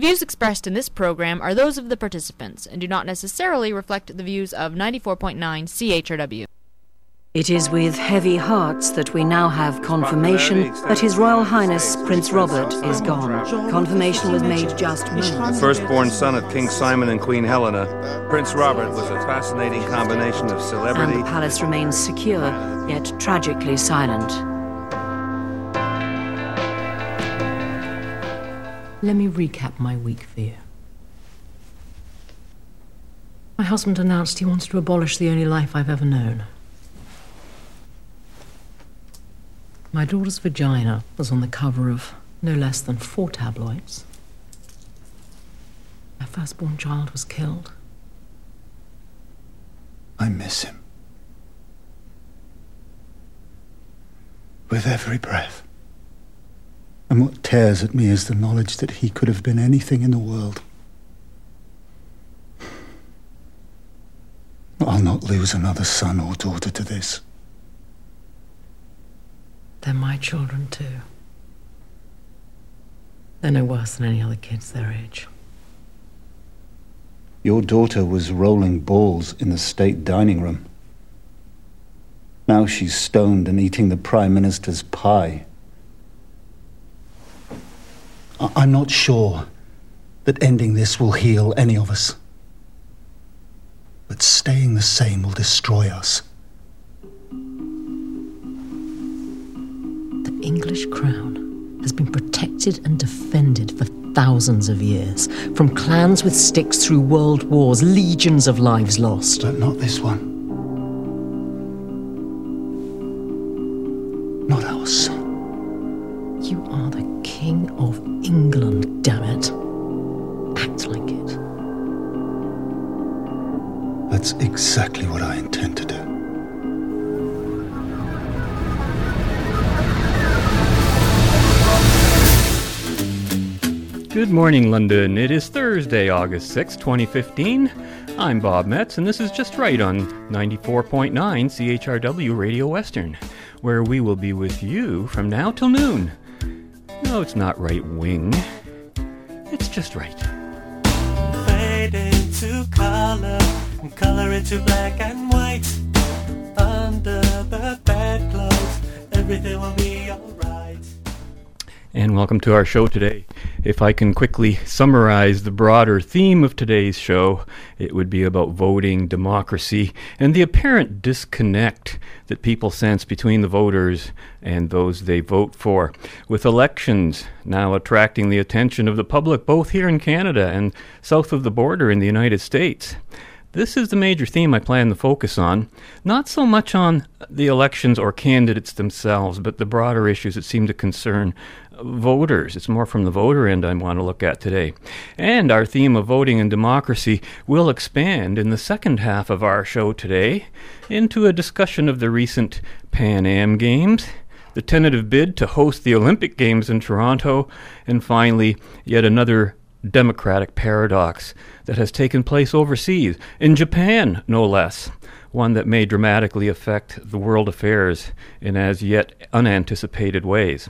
The views expressed in this program are those of the participants and do not necessarily reflect the views of 94.9 CHRW. It is with heavy hearts that we now have confirmation that His Royal Highness Prince Robert is gone. Confirmation was made just moments. The firstborn son of King Simon and Queen Helena, Prince Robert was a fascinating combination of celebrity. And the palace remains secure, yet tragically silent. Let me recap my week for you. My husband announced he wants to abolish the only life I've ever known. My daughter's vagina was on the cover of no less than four tabloids. My firstborn child was killed. I miss him. With every breath. And what tears at me is the knowledge that he could have been anything in the world. I'll not lose another son or daughter to this. They're my children, too. They're no worse than any other kids their age. Your daughter was rolling balls in the state dining room. Now she's stoned and eating the Prime Minister's pie. I- I'm not sure that ending this will heal any of us. But staying the same will destroy us. The English crown has been protected and defended for thousands of years, from clans with sticks through world wars, legions of lives lost. But not this one. Not our son. You are the King of England, damn it. Act like it. That's exactly what I intend to do. Good morning, London. It is Thursday, August 6, 2015. I'm Bob Metz, and this is Just Right on 94.9 CHRW Radio Western, where we will be with you from now till noon. No, it's not right wing, it's just right. Fade into color, and color into black and white. Under the bedclothes, everything will be alright. And welcome to our show today. If I can quickly summarize the broader theme of today's show, it would be about voting, democracy, and the apparent disconnect that people sense between the voters and those they vote for. With elections now attracting the attention of the public both here in Canada and south of the border in the United States. This is the major theme I plan to focus on. Not so much on the elections or candidates themselves, but the broader issues that seem to concern voters. It's more from the voter end I want to look at today. And our theme of voting and democracy will expand in the second half of our show today into a discussion of the recent Pan Am Games. The tentative bid to host the Olympic Games in Toronto, and finally, yet another democratic paradox that has taken place overseas, in Japan, no less, one that may dramatically affect the world affairs in as yet unanticipated ways.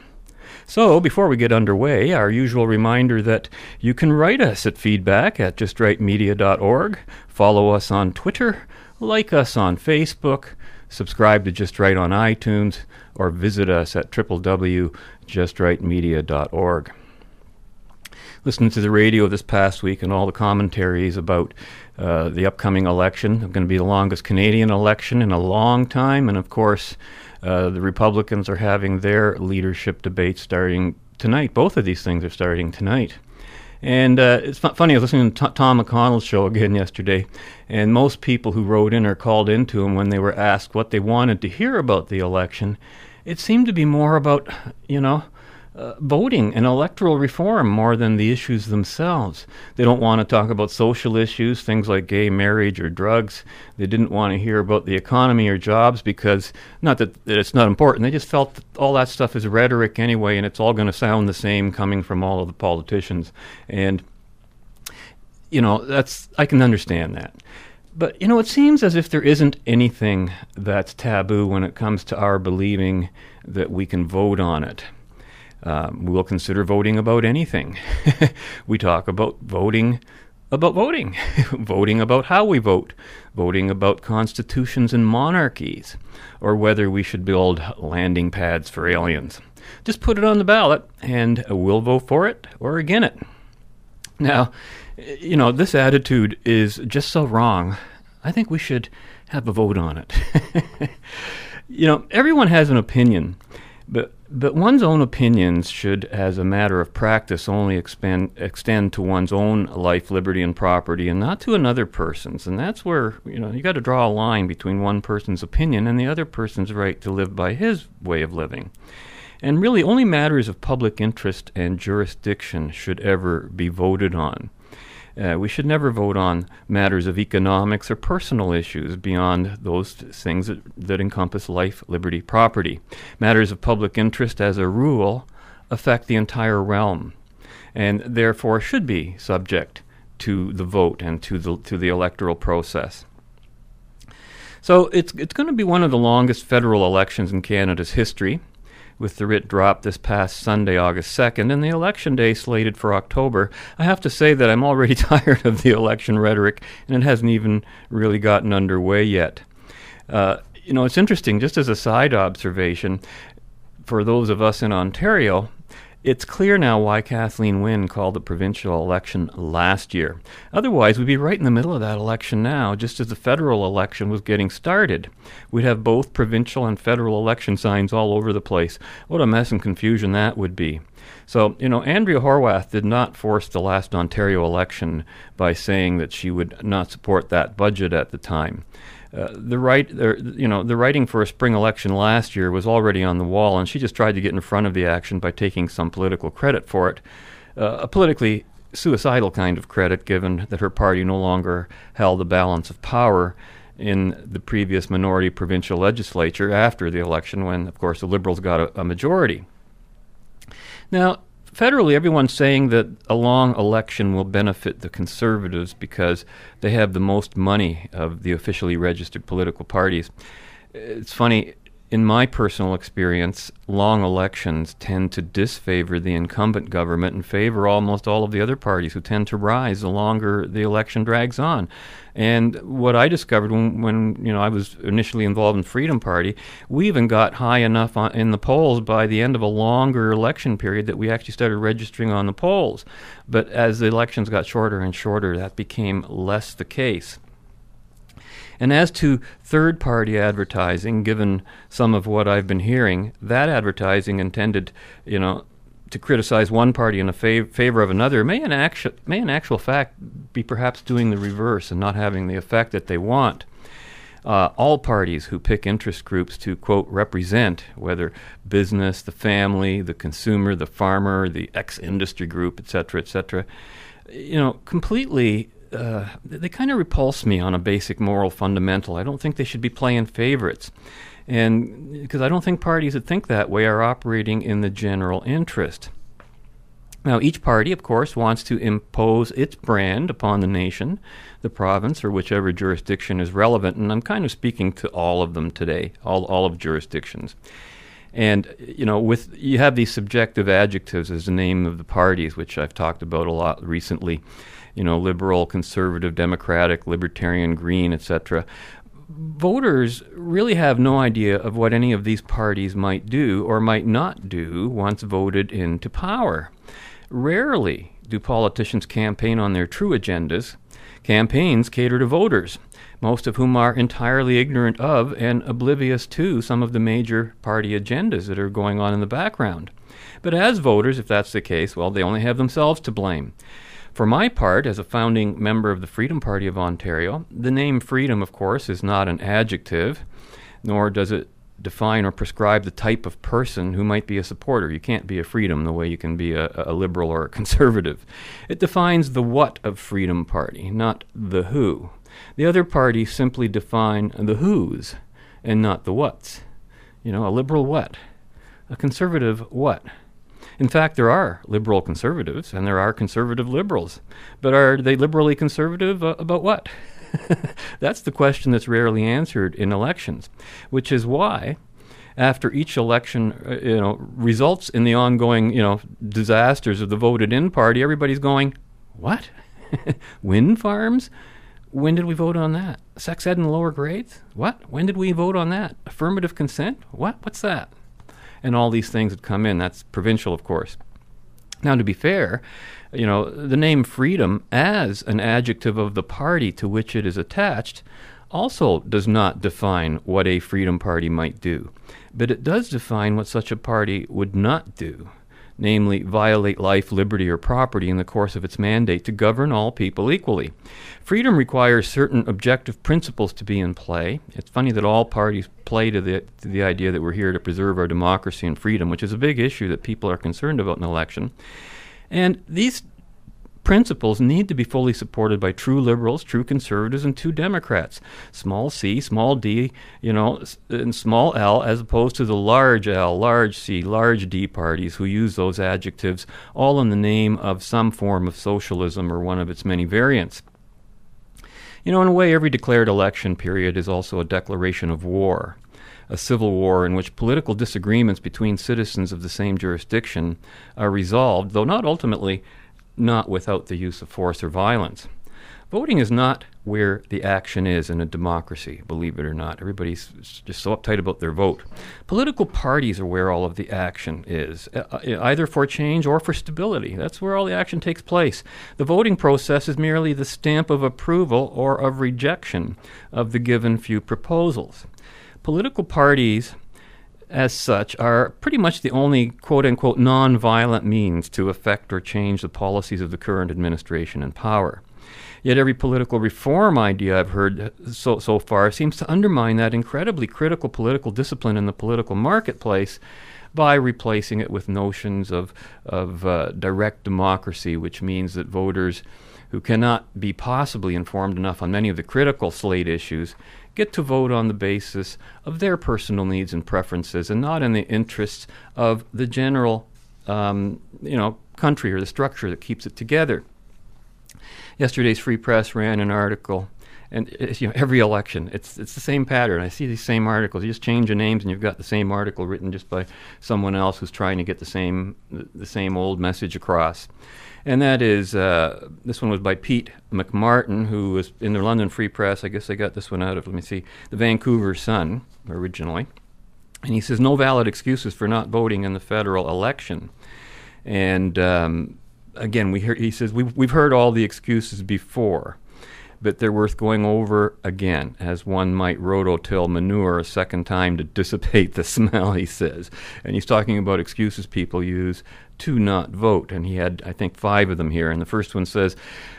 So, before we get underway, our usual reminder that you can write us at feedback at justrightmedia.org, follow us on Twitter, like us on Facebook, subscribe to Just Right on iTunes, or visit us at www.justrightmedia.org listening to the radio this past week and all the commentaries about uh, the upcoming election. It's going to be the longest Canadian election in a long time, and of course, uh, the Republicans are having their leadership debate starting tonight. Both of these things are starting tonight. And uh, it's fu- funny, I was listening to Tom McConnell's show again yesterday, and most people who wrote in or called into him when they were asked what they wanted to hear about the election, it seemed to be more about, you know, uh, voting and electoral reform more than the issues themselves. They don't want to talk about social issues, things like gay marriage or drugs. They didn't want to hear about the economy or jobs because, not that, that it's not important, they just felt that all that stuff is rhetoric anyway and it's all going to sound the same coming from all of the politicians. And, you know, that's, I can understand that. But, you know, it seems as if there isn't anything that's taboo when it comes to our believing that we can vote on it. Um, we'll consider voting about anything. we talk about voting about voting, voting about how we vote, voting about constitutions and monarchies, or whether we should build landing pads for aliens. Just put it on the ballot, and we'll vote for it or against it. Now, you know, this attitude is just so wrong. I think we should have a vote on it. you know, everyone has an opinion, but but one's own opinions should, as a matter of practice, only expand, extend to one's own life, liberty, and property, and not to another person's. And that's where you know you got to draw a line between one person's opinion and the other person's right to live by his way of living. And really, only matters of public interest and jurisdiction should ever be voted on. Uh, we should never vote on matters of economics or personal issues beyond those things that, that encompass life, liberty, property. Matters of public interest, as a rule, affect the entire realm and therefore should be subject to the vote and to the, to the electoral process. So it's, it's going to be one of the longest federal elections in Canada's history with the writ dropped this past Sunday, August 2nd, and the election day slated for October. I have to say that I'm already tired of the election rhetoric, and it hasn't even really gotten underway yet. Uh, you know, it's interesting, just as a side observation, for those of us in Ontario, it's clear now why Kathleen Wynne called the provincial election last year. Otherwise, we'd be right in the middle of that election now, just as the federal election was getting started. We'd have both provincial and federal election signs all over the place. What a mess and confusion that would be. So, you know, Andrea Horwath did not force the last Ontario election by saying that she would not support that budget at the time. Uh, the right, you know, the writing for a spring election last year was already on the wall, and she just tried to get in front of the action by taking some political credit for it, uh, a politically suicidal kind of credit, given that her party no longer held the balance of power in the previous minority provincial legislature after the election, when, of course, the Liberals got a, a majority. Now, federally, everyone's saying that a long election will benefit the conservatives because they have the most money of the officially registered political parties. It's funny, in my personal experience, long elections tend to disfavor the incumbent government and favor almost all of the other parties who tend to rise the longer the election drags on. And what I discovered when, when you know I was initially involved in Freedom Party, we even got high enough on, in the polls by the end of a longer election period that we actually started registering on the polls. But as the elections got shorter and shorter, that became less the case. And as to third party advertising, given some of what I've been hearing, that advertising intended, you know, to criticize one party in a fav- favor of another may in, actu- may in actual fact be perhaps doing the reverse and not having the effect that they want. Uh, all parties who pick interest groups to, quote, represent, whether business, the family, the consumer, the farmer, the ex industry group, et cetera, et cetera, you know, completely uh, they kind of repulse me on a basic moral fundamental. I don't think they should be playing favorites. And because I don't think parties that think that way are operating in the general interest. Now, each party, of course, wants to impose its brand upon the nation, the province, or whichever jurisdiction is relevant. And I'm kind of speaking to all of them today, all, all of jurisdictions. And you know, with you have these subjective adjectives as the name of the parties, which I've talked about a lot recently you know, liberal, conservative, democratic, libertarian, green, etc. Voters really have no idea of what any of these parties might do or might not do once voted into power. Rarely do politicians campaign on their true agendas. Campaigns cater to voters, most of whom are entirely ignorant of and oblivious to some of the major party agendas that are going on in the background. But as voters, if that's the case, well, they only have themselves to blame. For my part, as a founding member of the Freedom Party of Ontario, the name freedom, of course, is not an adjective, nor does it define or prescribe the type of person who might be a supporter. You can't be a freedom the way you can be a, a liberal or a conservative. It defines the what of Freedom Party, not the who. The other parties simply define the who's and not the what's. You know, a liberal what? A conservative what? In fact, there are liberal conservatives and there are conservative liberals. But are they liberally conservative uh, about what? that's the question that's rarely answered in elections, which is why, after each election, uh, you know, results in the ongoing, you know, disasters of the voted-in party, everybody's going, "What? Wind farms? When did we vote on that? Sex ed in lower grades? What? When did we vote on that? Affirmative consent? What? What's that?" And all these things that come in. That's provincial, of course. Now, to be fair, you know, the name freedom as an adjective of the party to which it is attached also does not define what a freedom party might do, but it does define what such a party would not do, namely, violate life, liberty, or property in the course of its mandate to govern all people equally. Freedom requires certain objective principles to be in play. It's funny that all parties play to the, to the idea that we're here to preserve our democracy and freedom, which is a big issue that people are concerned about in an election. And these principles need to be fully supported by true liberals, true conservatives, and true Democrats. Small c, small d, you know, and small l, as opposed to the large L, large c, large d parties who use those adjectives all in the name of some form of socialism or one of its many variants. You know, in a way, every declared election period is also a declaration of war a civil war in which political disagreements between citizens of the same jurisdiction are resolved, though not ultimately not without the use of force or violence. Voting is not where the action is in a democracy, believe it or not. Everybody's just so uptight about their vote. Political parties are where all of the action is, uh, either for change or for stability. That's where all the action takes place. The voting process is merely the stamp of approval or of rejection of the given few proposals. Political parties as such, are pretty much the only quote unquote non-violent means to affect or change the policies of the current administration in power. Yet every political reform idea I've heard so, so far seems to undermine that incredibly critical political discipline in the political marketplace by replacing it with notions of, of uh, direct democracy, which means that voters who cannot be possibly informed enough on many of the critical slate issues get to vote on the basis of their personal needs and preferences and not in the interests of the general um, you know country or the structure that keeps it together. Yesterday's Free Press ran an article and you know every election it's it's the same pattern. I see these same articles. You just change the names, and you've got the same article written just by someone else who's trying to get the same the same old message across and that is uh, this one was by Pete McMartin, who was in the London Free Press. I guess I got this one out of let me see, the Vancouver Sun originally, and he says no valid excuses for not voting in the federal election, and um, again we hear he says we've we've heard all the excuses before but they're worth going over again, as one might rototill manure a second time to dissipate the smell, he says. And he's talking about excuses people use to not vote. And he had, I think, five of them here. And the first one says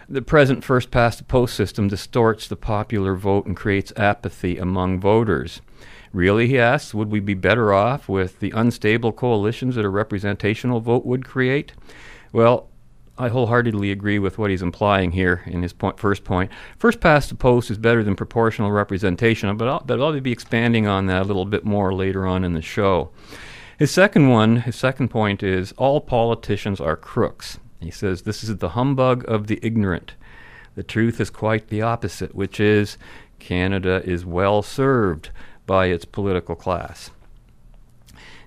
the present first past the post system distorts the popular vote and creates apathy among voters. Really, he asks, would we be better off with the unstable coalitions that a representational vote would create? Well, I wholeheartedly agree with what he's implying here in his point, first point. First past the post is better than proportional representation, but I'll, but I'll be expanding on that a little bit more later on in the show. His second one, his second point is all politicians are crooks. He says this is the humbug of the ignorant. The truth is quite the opposite, which is Canada is well served by its political class.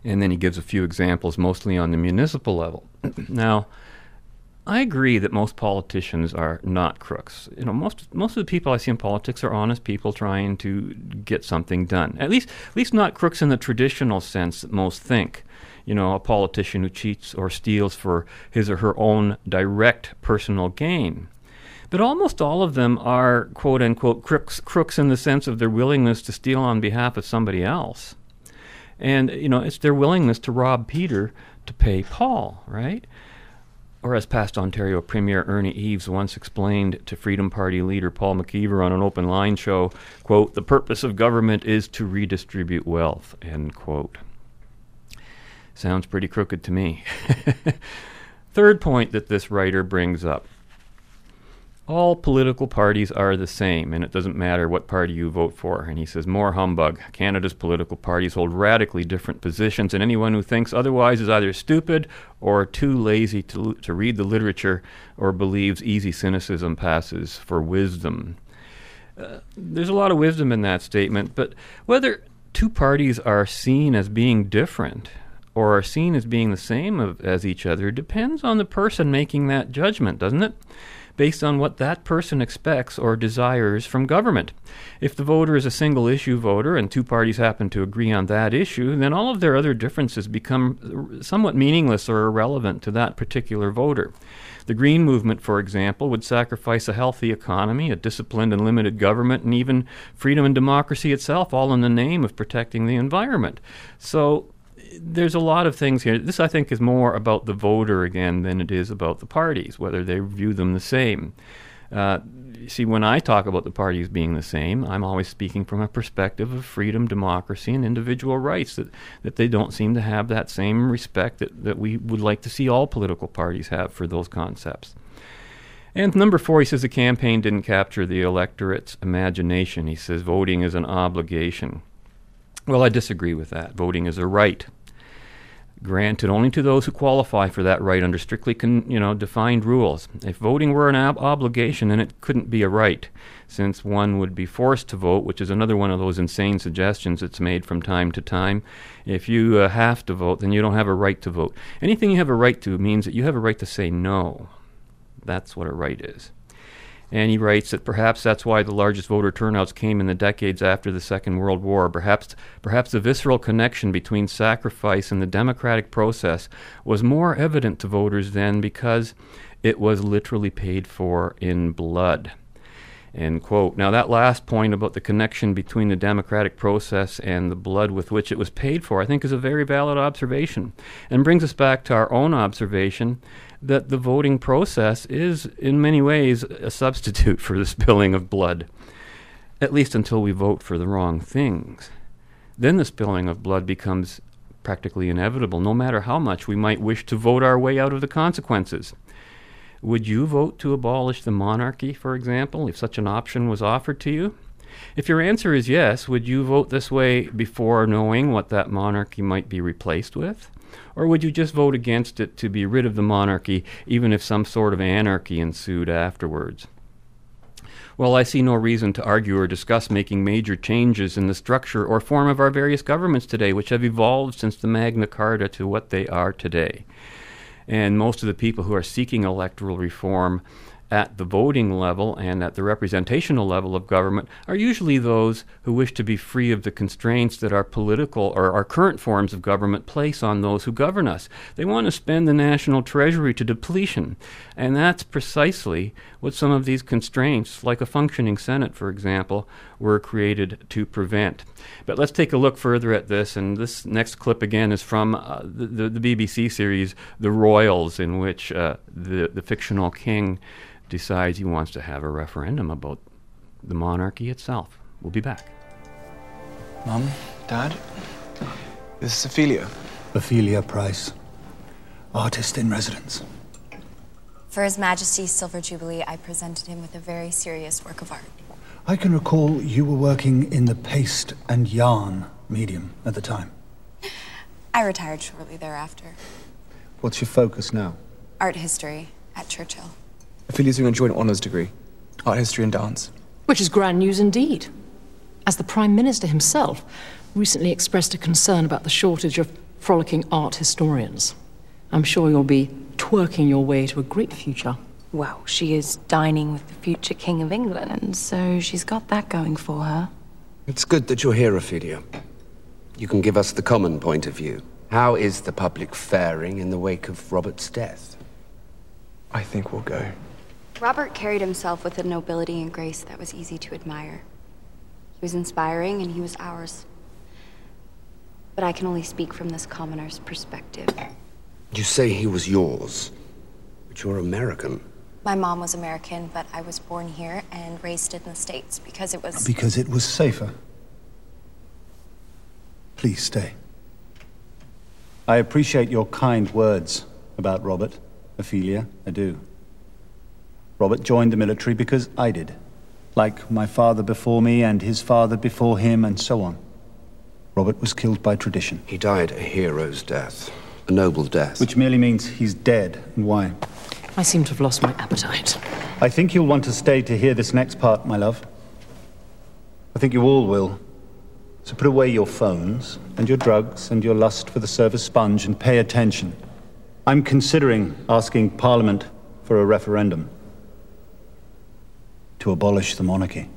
And then he gives a few examples, mostly on the municipal level. now, I agree that most politicians are not crooks. You know, most most of the people I see in politics are honest people trying to get something done. At least, at least not crooks in the traditional sense that most think. You know, a politician who cheats or steals for his or her own direct personal gain. But almost all of them are quote unquote crooks, crooks in the sense of their willingness to steal on behalf of somebody else. And, you know, it's their willingness to rob Peter to pay Paul, right? Or as past Ontario Premier Ernie Eves once explained to Freedom Party leader Paul McKeever on an open line show, quote, the purpose of government is to redistribute wealth, end quote. Sounds pretty crooked to me. Third point that this writer brings up all political parties are the same, and it doesn't matter what party you vote for. And he says, more humbug. Canada's political parties hold radically different positions, and anyone who thinks otherwise is either stupid or too lazy to, to read the literature or believes easy cynicism passes for wisdom. Uh, there's a lot of wisdom in that statement, but whether two parties are seen as being different or are seen as being the same of, as each other depends on the person making that judgment, doesn't it? Based on what that person expects or desires from government. If the voter is a single issue voter and two parties happen to agree on that issue, then all of their other differences become somewhat meaningless or irrelevant to that particular voter. The Green Movement, for example, would sacrifice a healthy economy, a disciplined and limited government, and even freedom and democracy itself, all in the name of protecting the environment. So there's a lot of things here. This, I think, is more about the voter again than it is about the parties, whether they view them the same. Uh, see, when I talk about the parties being the same, I'm always speaking from a perspective of freedom, democracy, and individual rights, that, that they don't seem to have that same respect that, that we would like to see all political parties have for those concepts. And number four, he says the campaign didn't capture the electorate's imagination. He says voting is an obligation. Well, I disagree with that. Voting is a right granted only to those who qualify for that right under strictly con, you know defined rules. If voting were an ob- obligation, then it couldn't be a right, since one would be forced to vote, which is another one of those insane suggestions that's made from time to time. If you uh, have to vote, then you don't have a right to vote. Anything you have a right to means that you have a right to say no. That's what a right is. And he writes that perhaps that's why the largest voter turnouts came in the decades after the Second World War. Perhaps, perhaps the visceral connection between sacrifice and the democratic process was more evident to voters then because it was literally paid for in blood. End quote. Now, that last point about the connection between the democratic process and the blood with which it was paid for, I think, is a very valid observation and brings us back to our own observation that the voting process is, in many ways, a substitute for the spilling of blood, at least until we vote for the wrong things. Then the spilling of blood becomes practically inevitable, no matter how much we might wish to vote our way out of the consequences. Would you vote to abolish the monarchy, for example, if such an option was offered to you? If your answer is yes, would you vote this way before knowing what that monarchy might be replaced with? Or would you just vote against it to be rid of the monarchy, even if some sort of anarchy ensued afterwards? Well, I see no reason to argue or discuss making major changes in the structure or form of our various governments today, which have evolved since the Magna Carta to what they are today. And most of the people who are seeking electoral reform at the voting level and at the representational level of government are usually those who wish to be free of the constraints that our political or our current forms of government place on those who govern us. They want to spend the national treasury to depletion. And that's precisely what some of these constraints, like a functioning Senate, for example, were created to prevent. But let's take a look further at this. And this next clip, again, is from uh, the, the, the, BBC series The Royals, in which uh, the, the fictional king decides he wants to have a referendum about the monarchy itself. We'll be back. Mum, Dad, this is Ophelia. Ophelia Price, artist in residence. For His Majesty's Silver Jubilee, I presented him with a very serious work of art. I can recall you were working in the paste and yarn medium at the time. I retired shortly thereafter. What's your focus now? Art history at Churchill. Ophelia's doing a joint honours degree, art history and dance. Which is grand news indeed. As the Prime Minister himself recently expressed a concern about the shortage of frolicking art historians. I'm sure you'll be twerking your way to a great future. Well, she is dining with the future King of England, and so she's got that going for her. It's good that you're here, Ophelia. You can give us the common point of view. How is the public faring in the wake of Robert's death? I think we'll go. Robert carried himself with a nobility and grace that was easy to admire. He was inspiring, and he was ours. But I can only speak from this commoner's perspective. You say he was yours, but you're American. My mom was American, but I was born here and raised in the States because it was. Because it was safer. Please stay. I appreciate your kind words about Robert, Ophelia. I do. Robert joined the military because I did. Like my father before me and his father before him and so on. Robert was killed by tradition. He died a hero's death. A noble death. Which merely means he's dead. And why? I seem to have lost my appetite. I think you'll want to stay to hear this next part, my love. I think you all will. So put away your phones and your drugs and your lust for the service sponge and pay attention. I'm considering asking Parliament for a referendum to abolish the monarchy.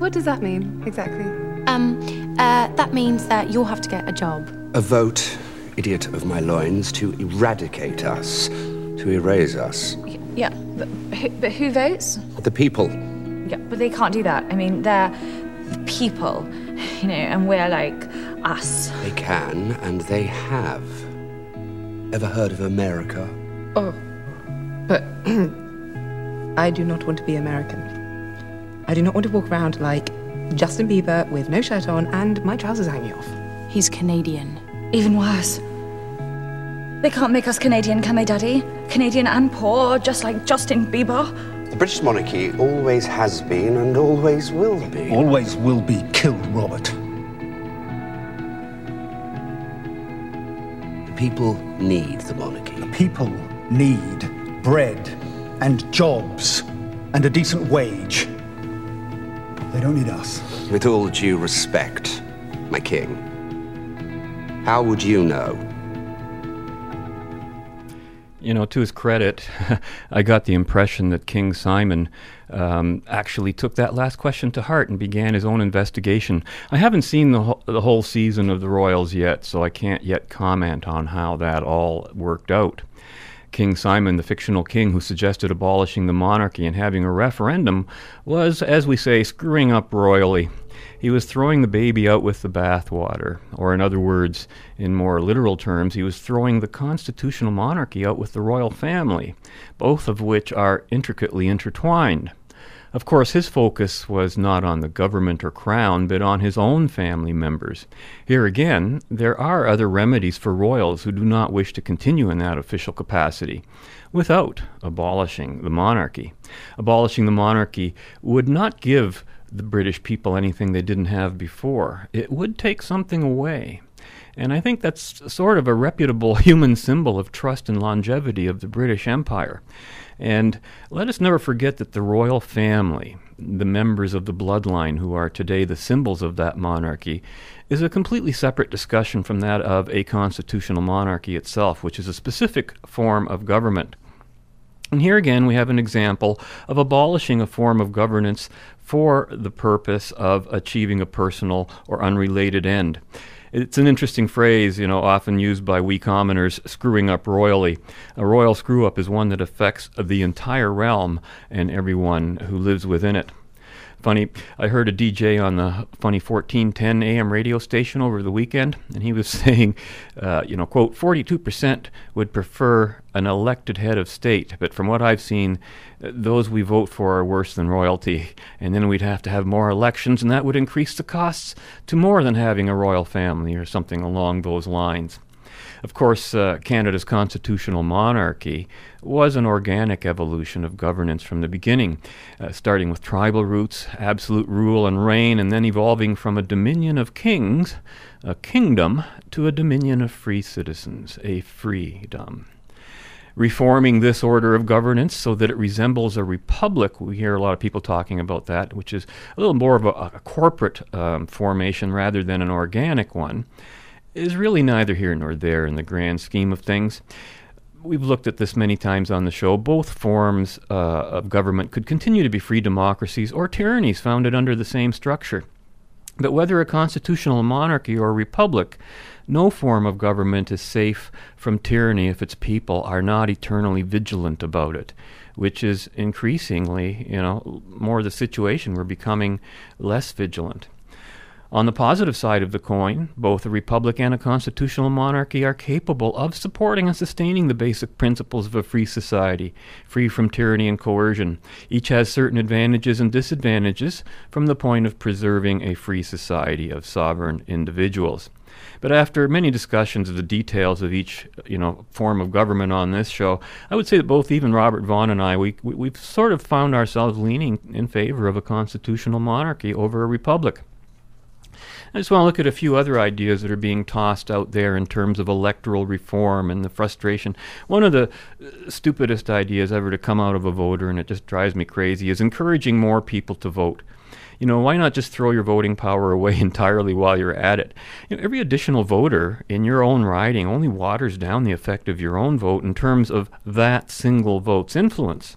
What does that mean exactly? Um, uh, that means that you'll have to get a job. A vote, idiot of my loins, to eradicate us, to erase us. Yeah, but who, but who votes? The people. Yeah, but they can't do that. I mean, they're the people, you know, and we're like us. They can, and they have. Ever heard of America? Oh, but I do not want to be American. I do not want to walk around like Justin Bieber with no shirt on and my trousers hanging off. He's Canadian. Even worse. They can't make us Canadian, can they, Daddy? Canadian and poor, just like Justin Bieber. The British monarchy always has been and always will be. Always will be killed, Robert. The people need the monarchy. The people need bread and jobs and a decent wage. They don't need us. With all due respect, my king, how would you know? You know, to his credit, I got the impression that King Simon um, actually took that last question to heart and began his own investigation. I haven't seen the, whole, the whole season of The Royals yet, so I can't yet comment on how that all worked out. King Simon, the fictional king who suggested abolishing the monarchy and having a referendum, was, as we say, screwing up royally. He was throwing the baby out with the bathwater, or in other words, in more literal terms, he was throwing the constitutional monarchy out with the royal family, both of which are intricately intertwined. Of course, his focus was not on the government or crown, but on his own family members. Here again, there are other remedies for royals who do not wish to continue in that official capacity without abolishing the monarchy. Abolishing the monarchy would not give the British people anything they didn't have before, it would take something away. And I think that's sort of a reputable human symbol of trust and longevity of the British Empire. And let us never forget that the royal family, the members of the bloodline who are today the symbols of that monarchy, is a completely separate discussion from that of a constitutional monarchy itself, which is a specific form of government. And here again, we have an example of abolishing a form of governance for the purpose of achieving a personal or unrelated end. It's an interesting phrase, you know, often used by we commoners, screwing up royally. A royal screw up is one that affects the entire realm and everyone who lives within it. Funny, I heard a DJ on the funny 1410 AM radio station over the weekend, and he was saying, uh, you know, quote, 42% would prefer an elected head of state, but from what I've seen, those we vote for are worse than royalty. And then we'd have to have more elections, and that would increase the costs to more than having a royal family or something along those lines. Of course, uh, Canada's constitutional monarchy was an organic evolution of governance from the beginning, uh, starting with tribal roots, absolute rule and reign, and then evolving from a dominion of kings, a kingdom, to a dominion of free citizens, a freedom reforming this order of governance so that it resembles a republic. We hear a lot of people talking about that, which is a little more of a, a corporate um, formation rather than an organic one, is really neither here nor there in the grand scheme of things. We've looked at this many times on the show. Both forms uh, of government could continue to be free democracies or tyrannies founded under the same structure. But whether a constitutional monarchy or a republic, no form of government is safe from tyranny if its people are not eternally vigilant about it, which is increasingly, you know, more the situation. We're becoming less vigilant. On the positive side of the coin, both a republic and a constitutional monarchy are capable of supporting and sustaining the basic principles of a free society, free from tyranny and coercion. Each has certain advantages and disadvantages from the point of preserving a free society of sovereign individuals. But after many discussions of the details of each, you know, form of government on this show, I would say that both even Robert Vaughn and I, we, we we've sort of found ourselves leaning in favor of a constitutional monarchy over a republic. I just want to look at a few other ideas that are being tossed out there in terms of electoral reform and the frustration. One of the uh, stupidest ideas ever to come out of a voter, and it just drives me crazy, is encouraging more people to vote. You know, why not just throw your voting power away entirely while you're at it? You know, every additional voter in your own riding only waters down the effect of your own vote in terms of that single vote's influence.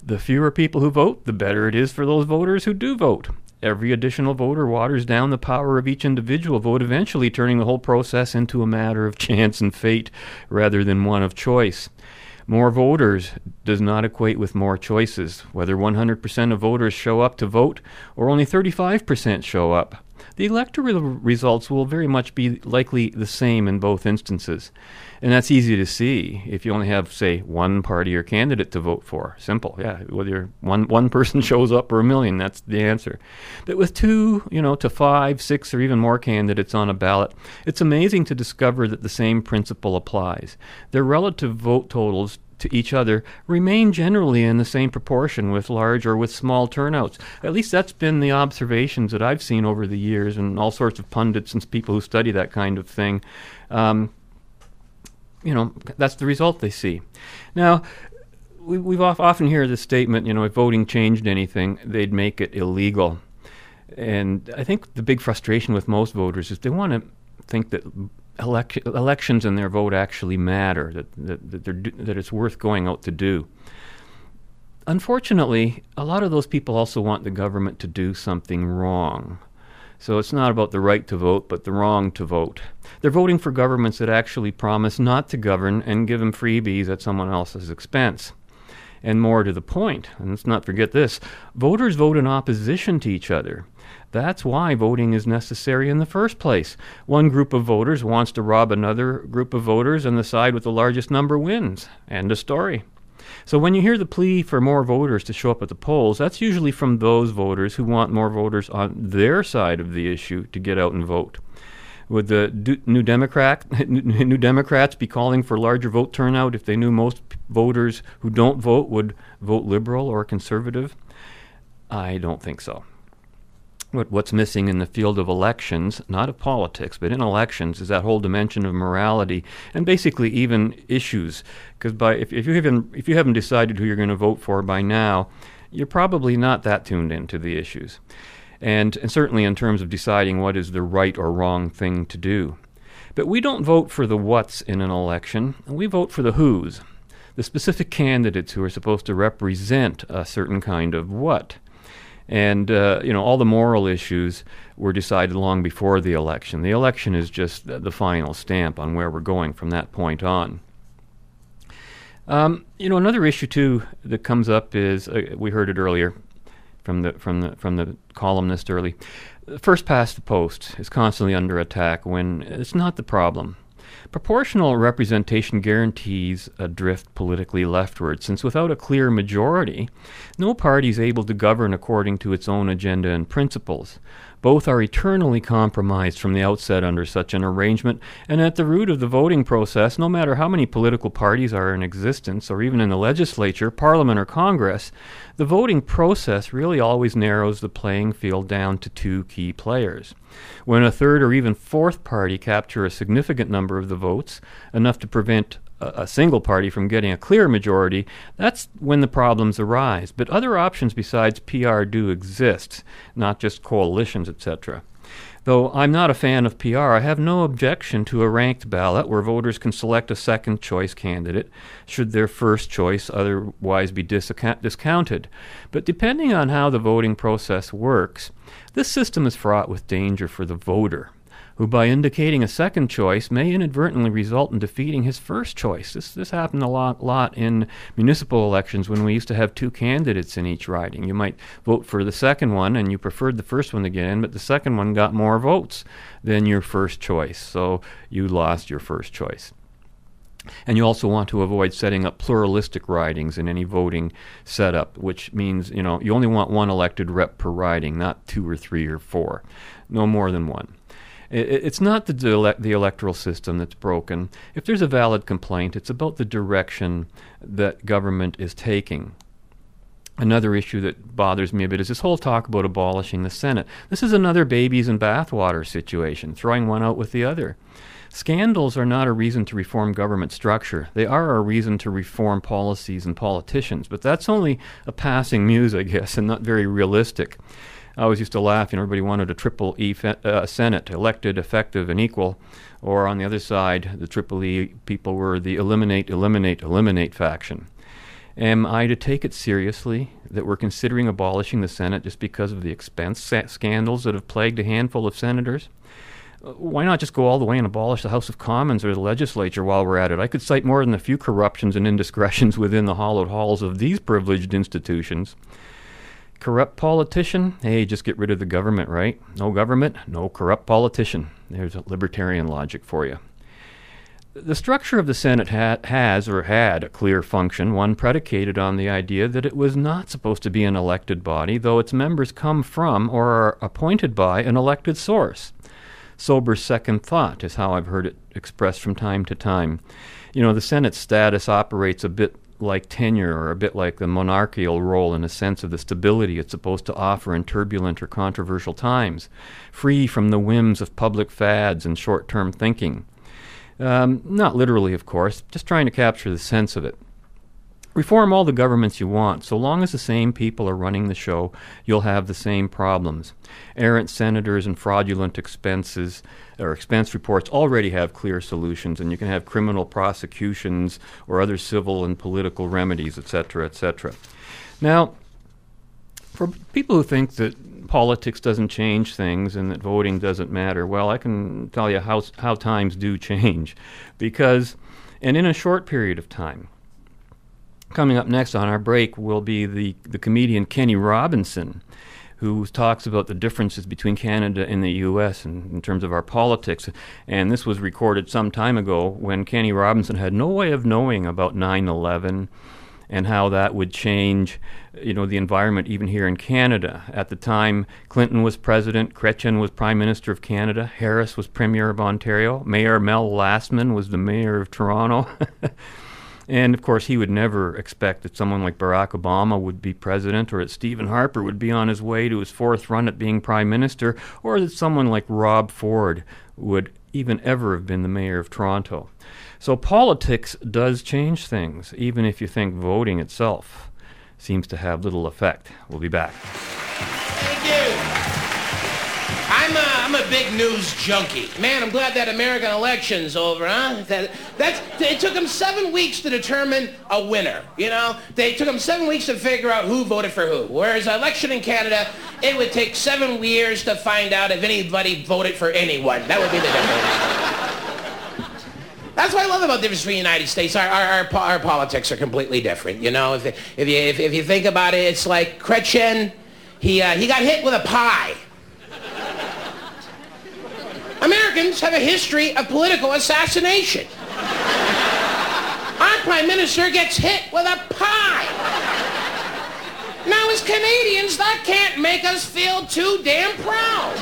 The fewer people who vote, the better it is for those voters who do vote. Every additional voter waters down the power of each individual vote, eventually turning the whole process into a matter of chance and fate rather than one of choice. More voters does not equate with more choices, whether 100% of voters show up to vote or only 35% show up. The electoral results will very much be likely the same in both instances. And that's easy to see if you only have, say, one party or candidate to vote for. Simple, yeah. Whether one one person shows up or a million, that's the answer. But with two, you know, to five, six, or even more candidates on a ballot, it's amazing to discover that the same principle applies. Their relative vote totals to each other remain generally in the same proportion with large or with small turnouts. At least that's been the observations that I've seen over the years, and all sorts of pundits and people who study that kind of thing. Um, you know, that's the result they see. Now, we, we've often hear this statement, you know, if voting changed anything, they'd make it illegal. And I think the big frustration with most voters is they want to think that elec- elections and their vote actually matter, that, that, that, that it's worth going out to do. Unfortunately, a lot of those people also want the government to do something wrong. So it's not about the right to vote, but the wrong to vote. They're voting for governments that actually promise not to govern and give them freebies at someone else's expense. And more to the point, and let's not forget this voters vote in opposition to each other. That's why voting is necessary in the first place. One group of voters wants to rob another group of voters, and the side with the largest number wins. End of story. So when you hear the plea for more voters to show up at the polls, that's usually from those voters who want more voters on their side of the issue to get out and vote. Would the new Democrat new Democrats be calling for larger vote turnout if they knew most voters who don't vote would vote liberal or conservative? I don't think so. What, what's missing in the field of elections, not of politics, but in elections, is that whole dimension of morality and basically even issues. Because by if, if you haven't if you haven't decided who you're going to vote for by now, you're probably not that tuned into the issues, and and certainly in terms of deciding what is the right or wrong thing to do. But we don't vote for the what's in an election. We vote for the who's, the specific candidates who are supposed to represent a certain kind of what. And uh, you know, all the moral issues were decided long before the election. The election is just the final stamp on where we're going from that point on. Um, you know, another issue too that comes up is uh, we heard it earlier from the from the from the columnist early. First past the post is constantly under attack when it's not the problem. Proportional representation guarantees a drift politically leftward, since without a clear majority, no party is able to govern according to its own agenda and principles. Both are eternally compromised from the outset under such an arrangement, and at the root of the voting process, no matter how many political parties are in existence, or even in the legislature, parliament, or Congress, the voting process really always narrows the playing field down to two key players. When a third or even fourth party capture a significant number of the votes, enough to prevent a, single party from getting a clear majority, that's when the problems arise. But other options besides PR do exist, not just coalitions, etc. Though I'm not a fan of PR, I have no objection to a ranked ballot where voters can select a second choice candidate should their first choice otherwise be discounted. But depending on how the voting process works, this system is fraught with danger for the voter who, by indicating a second choice, may inadvertently result in defeating his first choice. This, this happened a lot, lot in municipal elections when we used to have two candidates in each riding. You might vote for the second one and you preferred the first one to get in, but the second one got more votes than your first choice, so you lost your first choice. And you also want to avoid setting up pluralistic ridings in any voting setup, which means you know you only want one elected rep per riding, not two or three or four, no more than one. It's not the, the electoral system that's broken. If there's a valid complaint, it's about the direction that government is taking. Another issue that bothers me a bit is this whole talk about abolishing the Senate. This is another babies and bathwater situation, throwing one out with the other. Scandals are not a reason to reform government structure. They are a reason to reform policies and politicians, but that's only a passing muse, I guess, and not very realistic. I always used to laugh. You know, everybody wanted a triple E fe- uh, Senate, elected, effective, and equal. Or on the other side, the triple E people were the eliminate, eliminate, eliminate faction. Am I to take it seriously that we're considering abolishing the Senate just because of the expense sa- scandals that have plagued a handful of senators? Uh, why not just go all the way and abolish the House of Commons or the legislature while we're at it? I could cite more than a few corruptions and indiscretions within the hollowed halls of these privileged institutions. Corrupt politician? Hey, just get rid of the government, right? No government, no corrupt politician. There's a libertarian logic for you. The structure of the Senate ha- has or had a clear function, one predicated on the idea that it was not supposed to be an elected body, though its members come from or are appointed by an elected source. Sober second thought is how I've heard it expressed from time to time. You know, the Senate's status operates a bit like tenure or a bit like the monarchical role in a sense of the stability it's supposed to offer in turbulent or controversial times, free from the whims of public fads and short term thinking. Um, not literally, of course, just trying to capture the sense of it. Reform all the governments you want. So long as the same people are running the show, you'll have the same problems. Errant senators and fraudulent expenses or expense reports already have clear solutions, and you can have criminal prosecutions or other civil and political remedies, etc., etc. Now, for people who think that politics doesn't change things and that voting doesn't matter, well, I can tell you how, how times do change. Because, and in a short period of time, Coming up next on our break will be the, the comedian Kenny Robinson, who talks about the differences between Canada and the U.S. In, in, terms of our politics. And this was recorded some time ago when Kenny Robinson had no way of knowing about 9 11 and how that would change you know the environment even here in Canada at the time Clinton was president Chrétien was prime minister of Canada Harris was premier of Ontario Mayor Mel Lastman was the mayor of Toronto And of course, he would never expect that someone like Barack Obama would be president, or that Stephen Harper would be on his way to his fourth run at being prime minister, or that someone like Rob Ford would even ever have been the mayor of Toronto. So politics does change things, even if you think voting itself seems to have little effect. We'll be back. Big news junkie. Man, I'm glad that American election's over, huh? That, that's, it took them seven weeks to determine a winner, you know? They took them seven weeks to figure out who voted for who. Whereas election in Canada, it would take seven years to find out if anybody voted for anyone. That would be the difference. That's what I love about the difference between the United States. Our, our, our, our, politics are completely different. You know, if, if, you, if, if you think about it, it's like Chrétien, he, uh, he got hit with a pie. Americans have a history of political assassination. Our prime minister gets hit with a pie. Now, as Canadians, that can't make us feel too damn proud.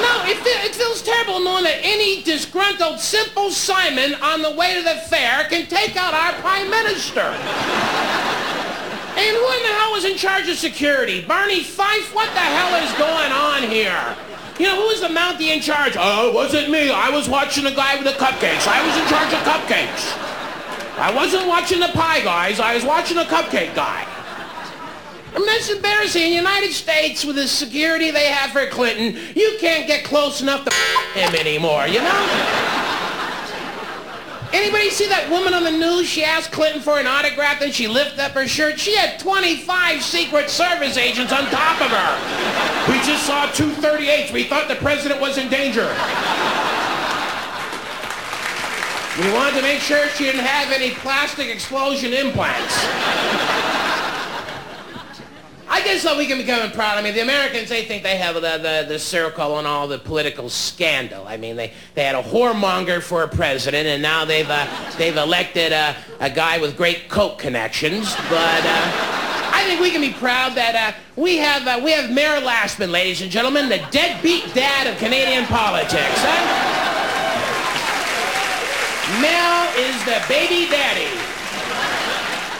No, it, it feels terrible knowing that any disgruntled Simple Simon on the way to the fair can take out our prime minister. And who in the hell was in charge of security? Barney Fife? What the hell is going on here? You know, who was the Mountie in charge? Oh, it wasn't me. I was watching the guy with the cupcakes. I was in charge of cupcakes. I wasn't watching the pie guys. I was watching the cupcake guy. I mean, that's embarrassing. In the United States, with the security they have for Clinton, you can't get close enough to him anymore, you know? Anybody see that woman on the news? She asked Clinton for an autograph and she lifted up her shirt. She had 25 Secret Service agents on top of her. We just saw 238s. We thought the president was in danger. We wanted to make sure she didn't have any plastic explosion implants. I guess so we can become proud. I mean, the Americans, they think they have the, the, the circle and all the political scandal. I mean, they, they had a whoremonger for a president, and now they've, uh, they've elected a, a guy with great coke connections. But uh, I think we can be proud that uh, we have uh, we have Mayor Lastman, ladies and gentlemen, the deadbeat dad of Canadian politics. Huh? Mel is the baby daddy.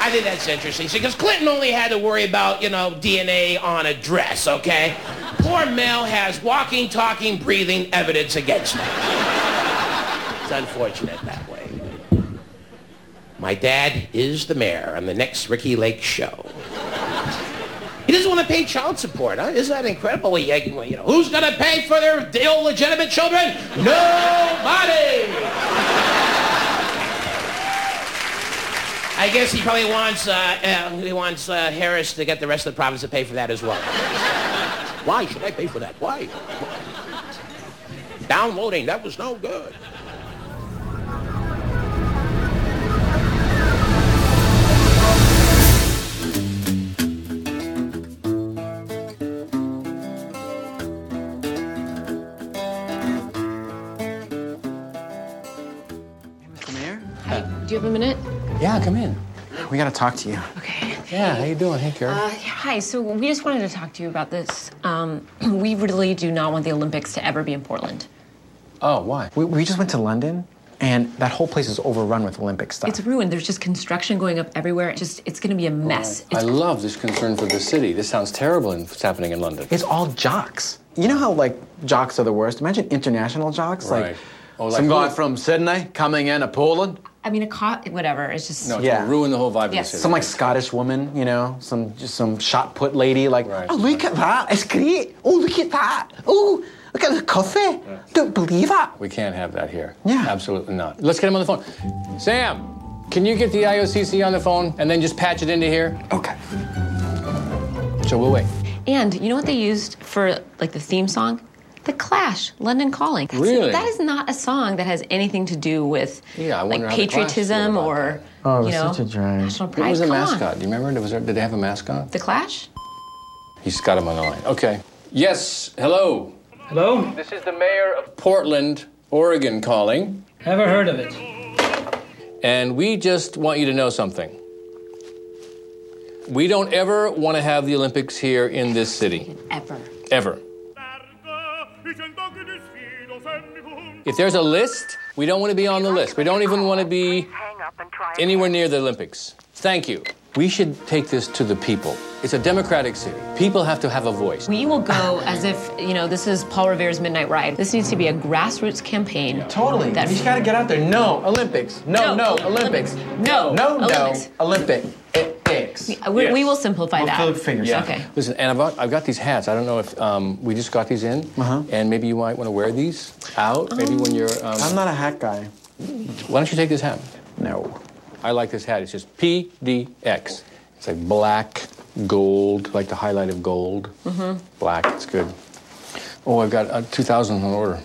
I think that's interesting. See, because Clinton only had to worry about, you know, DNA on a dress, okay? Poor Mel has walking, talking, breathing evidence against him. It's unfortunate that way. My dad is the mayor on the next Ricki Lake show. He doesn't want to pay child support, huh? Isn't that incredible? You know, who's going to pay for their illegitimate children? Nobody! I guess he probably wants, uh, uh, he wants uh, Harris to get the rest of the province to pay for that as well. Why should I pay for that? Why? Downloading, that was no good. Yeah, come in. We gotta talk to you. Okay. Yeah, how you doing? Hey, Kara. Uh, hi. So we just wanted to talk to you about this. Um, we really do not want the Olympics to ever be in Portland. oh, why? We, we just went to London, and that whole place is overrun with Olympic stuff. It's ruined. There's just construction going up everywhere. It just it's going to be a mess. I love this concern for the city. This sounds terrible in what's happening in London. It's all jocks. You know how like jocks are the worst? Imagine international jocks. Right. Like, Oh, like some guy from Sydney coming in to Poland. I mean, a co- whatever. It's just No, it's gonna ruin the whole vibe Yes. of the city. Some like Scottish woman, you know, some just some shot put lady. Like, oh look at that, it's great. Oh look at that. Oh look at the coffee. Don't believe it. We can't have that here. Yeah. Absolutely not. Let's get him on the phone. Sam, can you get the IOCC on the phone and then just patch it into here? Okay. So we'll wait. And you know what they used for like the theme song? The Clash, London Calling. That's- Really? That is not a song that has anything to do with Yeah, like wonder how the Clash feel patriotism or Oh, it you was know such a drag. national What pride. was the Come on. mascot? Do you remember? Was there, did they have a mascot? The Clash? He's got him on the line. Okay. Yes. Hello. Hello? This is the mayor of Portland, Oregon calling. Never heard of it. And we just want you to know something. We don't ever want to have the Olympics here in this city. Ever. Ever. If there's a list, we don't want to be on the list. We don't even want to be anywhere near the Olympics. Thank you. We should take this to the people. It's a democratic city. People have to have a voice. We will go as if, you know, this is Paul Revere's Midnight Ride. This needs to be a grassroots campaign. Totally. That you just gotta get out there. No Olympics. No, no, Olympics. No, no, Olympics. no Olympic. Olympics. We, we will simplify that. Yeah. Okay. Listen, and I've got, I've got these hats. I don't know if um, we just got these in, Uh-huh. and maybe you might want to wear these out. Maybe when you're. Um, I'm not a hat guy. Why don't you take this hat? No. I like this hat. It's just PDX. It's like black, gold, like the highlight of gold. Mm-hmm. Black. It's good. Oh, I've got uh, 2,000 on order.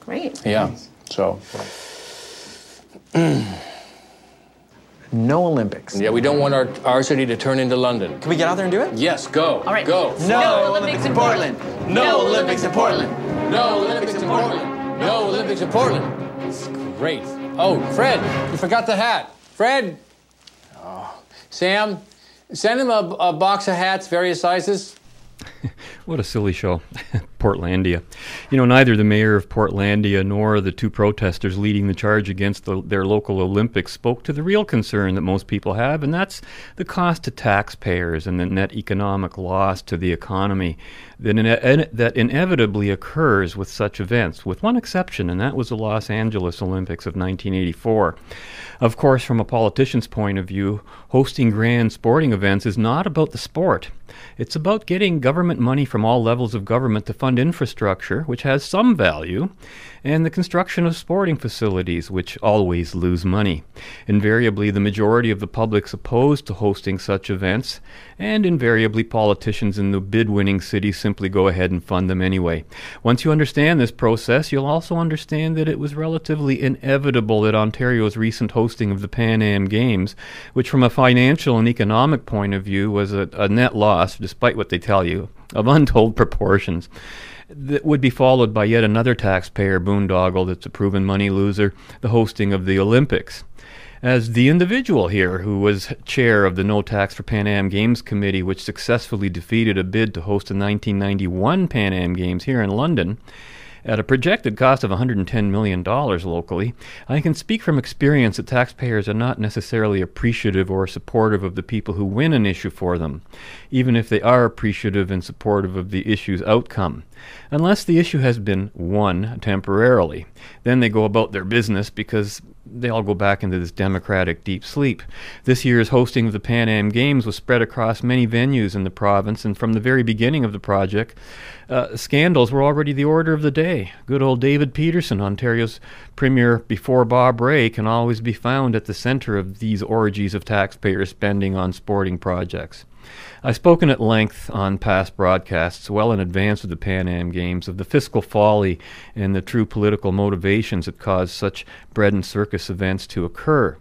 Great. Yeah. So. No Olympics. Yeah, we don't want our, our city to turn into London. Can we get out there and do it? Yes, go. All right. Go. No, Olympics in Portland. No Olympics in Portland. No Olympics in Portland. No Olympics in Portland. It's great. Oh, Fred, you forgot the hat. Fred. Oh. Sam, send him a, a box of hats, various sizes. What a silly show. Portlandia. You know, neither the mayor of Portlandia nor the two protesters leading the charge against the, their local Olympics spoke to the real concern that most people have, and that's the cost to taxpayers and the net economic loss to the economy that, that inevitably occurs with such events, with one exception, and that was the Los Angeles Olympics of 1984. Of course, from a politician's point of view, hosting grand sporting events is not about the sport. It's about getting government money from all levels of government to fund infrastructure, which has some value, and the construction of sporting facilities, which always lose money. Invariably, the majority of the public's opposed to hosting such events, and invariably, politicians in the bid winning cities simply go ahead and fund them anyway. Once you understand this process, you'll also understand that it was relatively inevitable that Ontario's recent hosting of the Pan Am Games, which from a financial and economic point of view was a, a net loss, despite what they tell you, of untold proportions that would be followed by yet another taxpayer boondoggle that's a proven money loser, the hosting of the Olympics. as the individual here who was chair of the No Tax for Pan Am Games Committee, which successfully defeated a bid to host the 1991 Pan Am Games here in London. At a projected cost of $110 million locally, I can speak from experience that taxpayers are not necessarily appreciative or supportive of the people who win an issue for them, even if they are appreciative and supportive of the issue's outcome. Unless the issue has been won temporarily, then they go about their business because they all go back into this democratic deep sleep. This year's hosting of the Pan Am Games was spread across many venues in the province, and from the very beginning of the project, uh, scandals were already the order of the day. Good old David Peterson, Ontario's premier before Bob Rae, can always be found at the center of these orgies of taxpayer spending on sporting projects. I've spoken at length on past broadcasts, well in advance of the Pan Am Games, of the fiscal folly and the true political motivations that caused such bread and circus events to occur.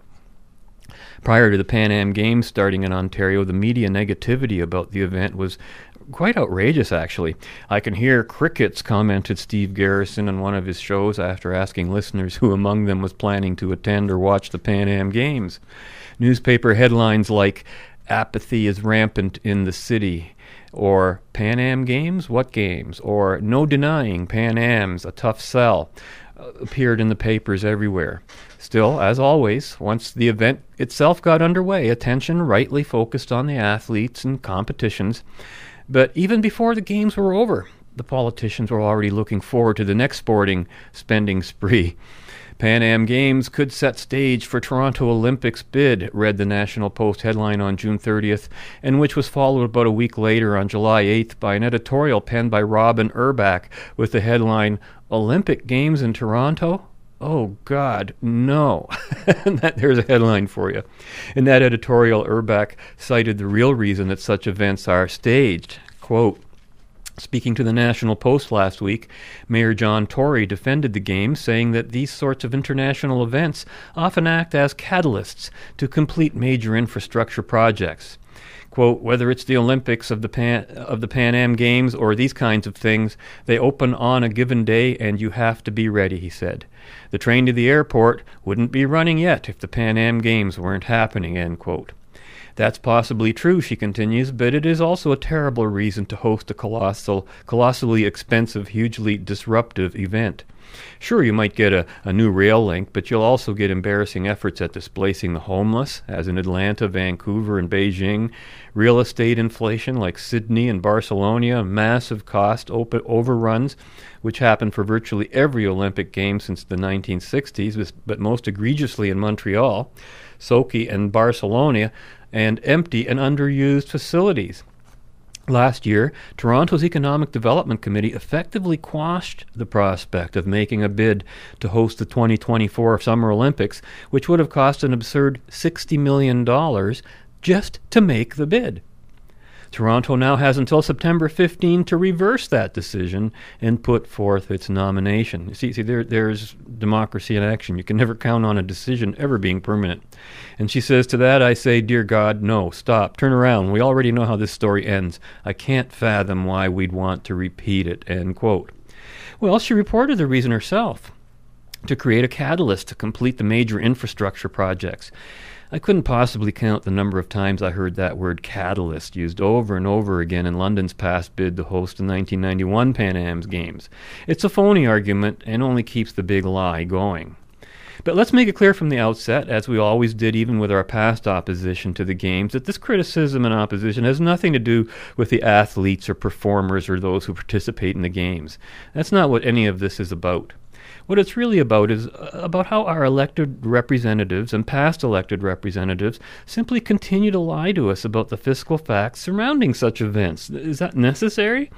Prior to the Pan Am Games starting in Ontario, the media negativity about the event was quite outrageous, actually. I can hear crickets, commented Steve Garrison on one of his shows after asking listeners who among them was planning to attend or watch the Pan Am Games. Newspaper headlines like, Apathy is rampant in the city, or Pan Am Games? What games? Or No Denying Pan Am's, a tough sell, uh, appeared in the papers everywhere. Still, as always, once the event itself got underway, attention rightly focused on the athletes and competitions. But even before the games were over, the politicians were already looking forward to the next sporting spending spree. Pan Am Games could set stage for Toronto Olympics bid, read the National Post headline on June 30th, and which was followed about a week later on July 8th by an editorial penned by Robyn Urback with the headline Olympic Games in Toronto? Oh, God, no. that, there's a headline for you. In that editorial, Urbach cited the real reason that such events are staged. Quote, Speaking to the National Post last week, Mayor John Tory defended the game, saying that these sorts of international events often act as catalysts to complete major infrastructure projects. Quote, whether it's the Olympics of the Pan, of the Pan Am Games or these kinds of things, they open on a given day and you have to be ready, he said. The train to the airport wouldn't be running yet if the Pan Am Games weren't happening, end quote. That's possibly true, she continues, but it is also a terrible reason to host a colossal, colossally expensive, hugely disruptive event. Sure, you might get a, a new rail link, but you'll also get embarrassing efforts at displacing the homeless, as in Atlanta, Vancouver, and Beijing, real estate inflation like Sydney and Barcelona, massive cost op- overruns, which happened for virtually every Olympic game since the 1960s, but most egregiously in Montreal, Sochi, and Barcelona, and empty and underused facilities. Last year, Toronto's Economic Development Committee effectively quashed the prospect of making a bid to host the 2024 Summer Olympics, which would have cost an absurd $60 million just to make the bid. Toronto now has until September 15 to reverse that decision and put forth its nomination. See, see there, there's democracy in action. You can never count on a decision ever being permanent. And she says, To that I say, Dear God, no, stop, turn around. We already know how this story ends. I can't fathom why we'd want to repeat it. End quote. Well, she reported the reason herself to create a catalyst to complete the major infrastructure projects. I couldn't possibly count the number of times I heard that word catalyst used over and over again in London's past bid to host the 1991 Pan Am's Games. It's a phony argument and only keeps the big lie going. But let's make it clear from the outset, as we always did even with our past opposition to the games, that this criticism and opposition has nothing to do with the athletes or performers or those who participate in the games. That's not what any of this is about. What it's really about is uh, about how our elected representatives and past elected representatives simply continue to lie to us about the fiscal facts surrounding such events. Is that necessary?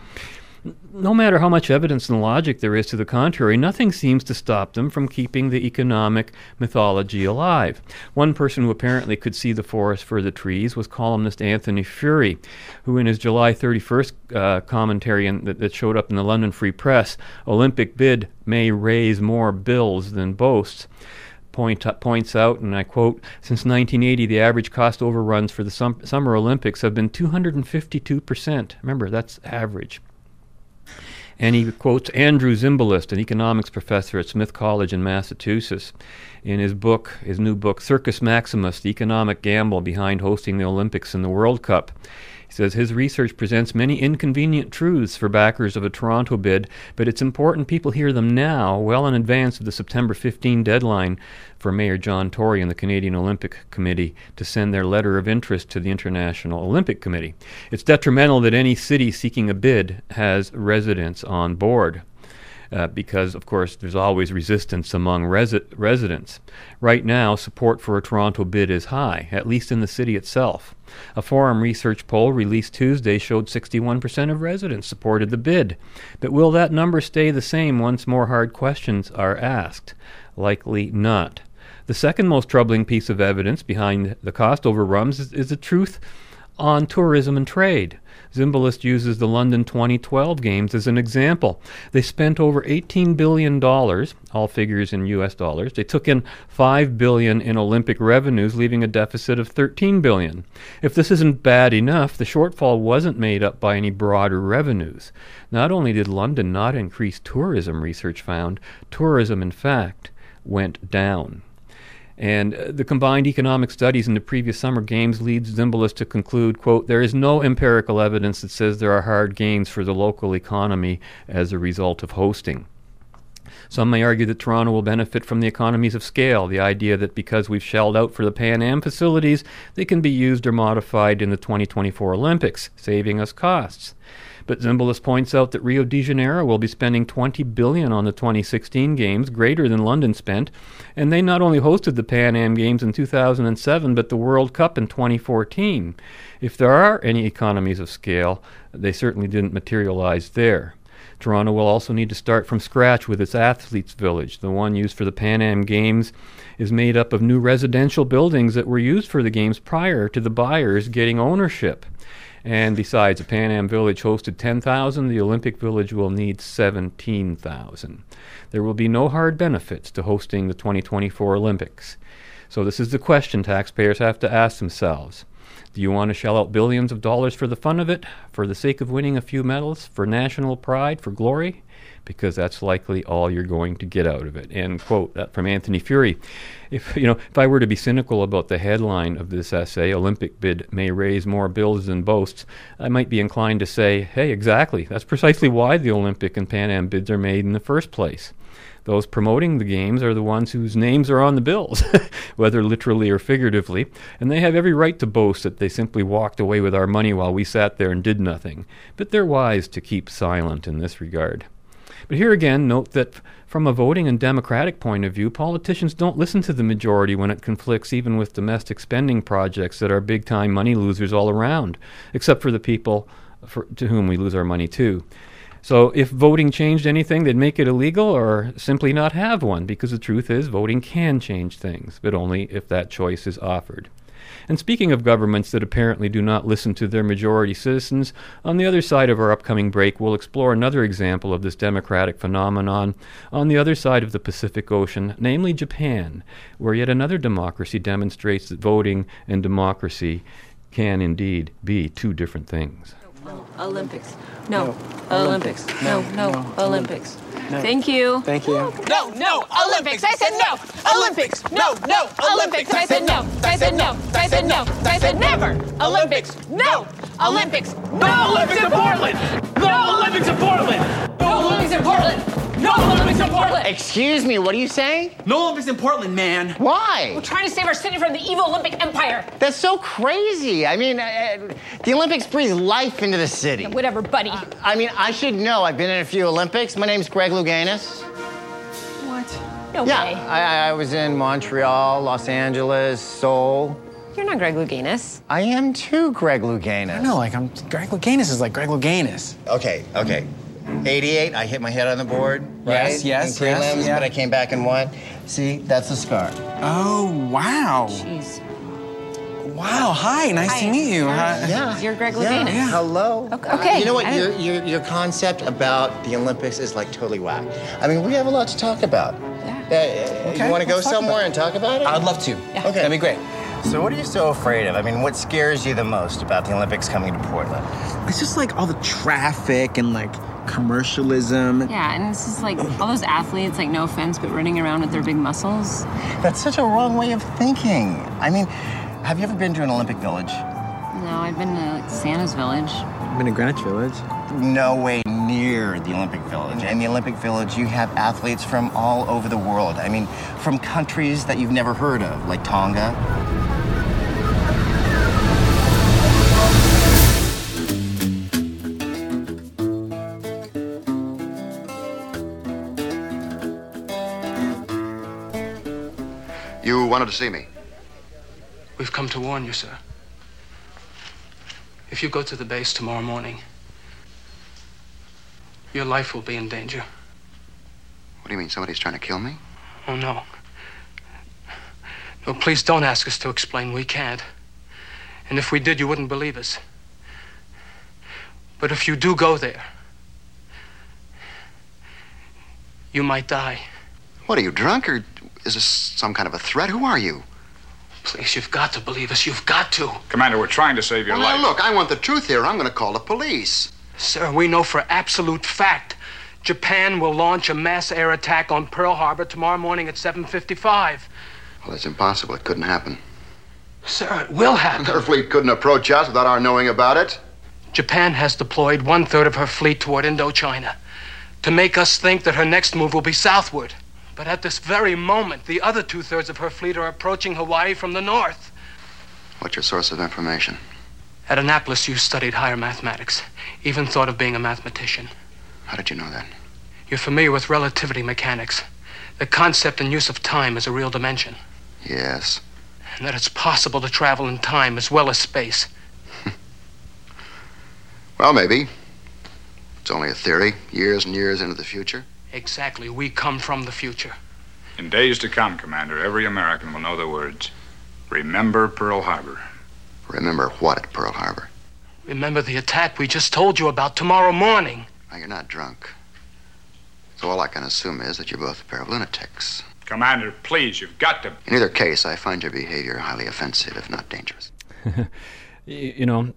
No matter how much evidence and logic there is to the contrary, nothing seems to stop them from keeping the economic mythology alive. One person who apparently could see the forest for the trees was columnist Anthony Furey, who, in his July 31st uh, commentary in, that, that showed up in the London Free Press, Olympic bid may raise more bills than boasts. Uh, points out, and I quote, since 1980, the average cost overruns for the sum- Summer Olympics have been 252%. Remember, that's average. And he quotes Andrew Zimbalist, an economics professor at Smith College in Massachusetts, in his book, his new book, Circus Maximus The Economic Gamble Behind Hosting the Olympics and the World Cup. He says his research presents many inconvenient truths for backers of a Toronto bid, but it's important people hear them now, well in advance of the September 15 deadline for Mayor John Tory and the Canadian Olympic Committee to send their letter of interest to the International Olympic Committee. It's detrimental that any city seeking a bid has residents on board. Uh, because, of course, there's always resistance among resi- residents. Right now, support for a Toronto bid is high, at least in the city itself. A Forum research poll released Tuesday showed 61% of residents supported the bid. But will that number stay the same once more hard questions are asked? Likely not. The second most troubling piece of evidence behind the cost overruns is, is the truth on tourism and trade. Zimbalist uses the London 2012 Games as an example. They spent over 18 billion dollars, all figures in US dollars. They took in 5 billion in Olympic revenues, leaving a deficit of 13 billion. If this isn't bad enough, the shortfall wasn't made up by any broader revenues. Not only did London not increase tourism, research found, tourism in fact went down. And uh, the combined economic studies in the previous summer games leads Zimbalist to conclude, quote, there is no empirical evidence that says there are hard gains for the local economy as a result of hosting. Some may argue that Toronto will benefit from the economies of scale, the idea that because we've shelled out for the Pan Am facilities, they can be used or modified in the 2024 Olympics, saving us costs. But Zimbalist points out that Rio de Janeiro will be spending 20 billion on the 2016 games, greater than London spent, and they not only hosted the Pan Am Games in 2007, but the World Cup in 2014. If there are any economies of scale, they certainly didn't materialize there. Toronto will also need to start from scratch with its athletes' village. The one used for the Pan Am Games is made up of new residential buildings that were used for the games prior to the buyers getting ownership. And besides, the Pan Am Village hosted 10,000. The Olympic Village will need 17,000. There will be no hard benefits to hosting the 2024 Olympics. So, this is the question taxpayers have to ask themselves. Do you want to shell out billions of dollars for the fun of it, for the sake of winning a few medals, for national pride, for glory? Because that's likely all you're going to get out of it. End quote. From Anthony Furey. If you know, if I were to be cynical about the headline of this essay, Olympic bid may raise more bills than boasts, I might be inclined to say, hey, exactly. That's precisely why the Olympic and Pan Am bids are made in the first place. Those promoting the games are the ones whose names are on the bills, whether literally or figuratively, and they have every right to boast that they simply walked away with our money while we sat there and did nothing. But they're wise to keep silent in this regard. But here again, note that from a voting and democratic point of view, politicians don't listen to the majority when it conflicts even with domestic spending projects that are big time money losers all around, except for the people for, to whom we lose our money too. So if voting changed anything, they'd make it illegal or simply not have one, because the truth is voting can change things, but only if that choice is offered. And speaking of governments that apparently do not listen to their majority citizens, on the other side of our upcoming break, we'll explore another example of this democratic phenomenon on the other side of the Pacific Ocean, namely Japan, where yet another democracy demonstrates that voting and democracy can indeed be two different things. Olympics. No. Olympics. No, no, Olympics. No. Thank you. Thank you. No, no, Olympics. I said no. Olympics. No, no, Olympics. I said no. I said no. I said no. I said never. Olympics. No. Olympics. No Olympics in Portland. No Olympics in Portland. No Olympics in Portland. No Olympics in Portland. Excuse me, what are you saying? No Olympics in Portland, man. Why? We're trying to save our city from the evil Olympic empire. That's so crazy. I mean, uh, the Olympics breathe life into the city. Whatever, buddy. I mean, I should know. I've been in a few Olympics. My name's Greg Louganis. What? No yeah, way. I, I was in Montreal, Los Angeles, Seoul. You're not Greg Louganis. I am too, Greg Louganis. No, like I'm. Greg Louganis is like Greg Louganis. Okay, okay. 88, I hit my head on the board, right? Yes, yes, in prelims, yes, yeah. but I came back and won. See, that's the scar. Oh wow. Jeez. Wow. Hi. Nice Hi. to meet you. Hi. Hi. Yeah. You're Greg Yeah. Louganis. Hello. Okay. okay. You know what? Your, your, your concept about the Olympics is like totally whack. I mean, we have a lot to talk about. Yeah. Okay, you want to go somewhere about and talk about it? I'd love to. Okay. That'd be great. So, what are you so afraid of? I mean, what scares you the most about the Olympics coming to Portland? It's just like all the traffic and like commercialism. Yeah, and this is like all those athletes, like no offense, but running around with their big muscles. That's such a wrong way of thinking. I mean, have you ever been to an Olympic Village? No, I've been to like, Santa's Village. I've been to Greenwich Village. No way near the Olympic Village. In the Olympic Village, you have athletes from all over the world. I mean, from countries that you've never heard of, like Tonga. You wanted to see me. We've come to warn you, sir. If you go to the base tomorrow morning, your life will be in danger. What do you mean? Somebody's trying to kill me? Oh, no. No, please don't ask us to explain. We can't. And if we did, you wouldn't believe us. But if you do go there, you might die. What are you, drunk, or is this some kind of a threat? Who are you? Please, you've got to believe us. You've got to. Commander, we're trying to save your life. Now, look, I want the truth here. I'm going to call the police. Sir, we know for absolute fact Japan will launch a mass air attack on Pearl Harbor tomorrow morning at 7.55. Well, that's impossible. It couldn't happen. Sir, it will happen. Her fleet couldn't approach us without our knowing about it. Japan has deployed one third of her fleet toward Indochina to make us think that her next move will be southward. But at this very moment, the other two thirds of her fleet are approaching Hawaii from the north. What's your source of information? At Annapolis, you studied higher mathematics, even thought of being a mathematician. How did you know that? You're familiar with relativity mechanics. The concept and use of time as a real dimension. Yes. And that it's possible to travel in time as well as space. Well, maybe. It's only a theory, years and years into the future. Exactly. We come from the future. In days to come, Commander, every American will know the words Remember Pearl Harbor. Remember what at Pearl Harbor? Remember the attack we just told you about tomorrow morning. Now, you're not drunk. So all I can assume is that you're both a pair of lunatics. Commander, please, you've got to. In either case, I find your behavior highly offensive, if not dangerous. you know,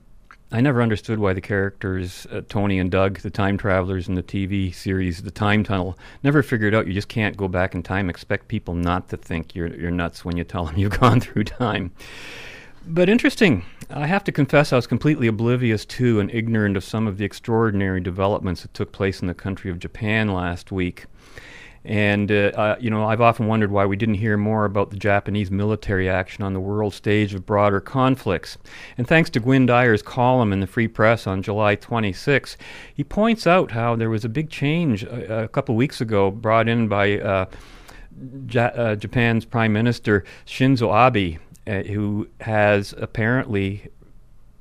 I never understood why the characters uh, Tony and Doug, the time travelers in the TV series The Time Tunnel, never figured out you just can't go back in time. Expect people not to think you're you're nuts when you tell them you've gone through time. But interesting. I have to confess, I was completely oblivious to and ignorant of some of the extraordinary developments that took place in the country of Japan last week. And, uh, you know, I've often wondered why we didn't hear more about the Japanese military action on the world stage of broader conflicts. And thanks to Gwynne Dyer's column in the Free Press on July 26, he points out how there was a big change a, uh, a couple weeks ago brought in by uh, ja- uh, Japan's Prime Minister Shinzo Abe, uh, who has apparently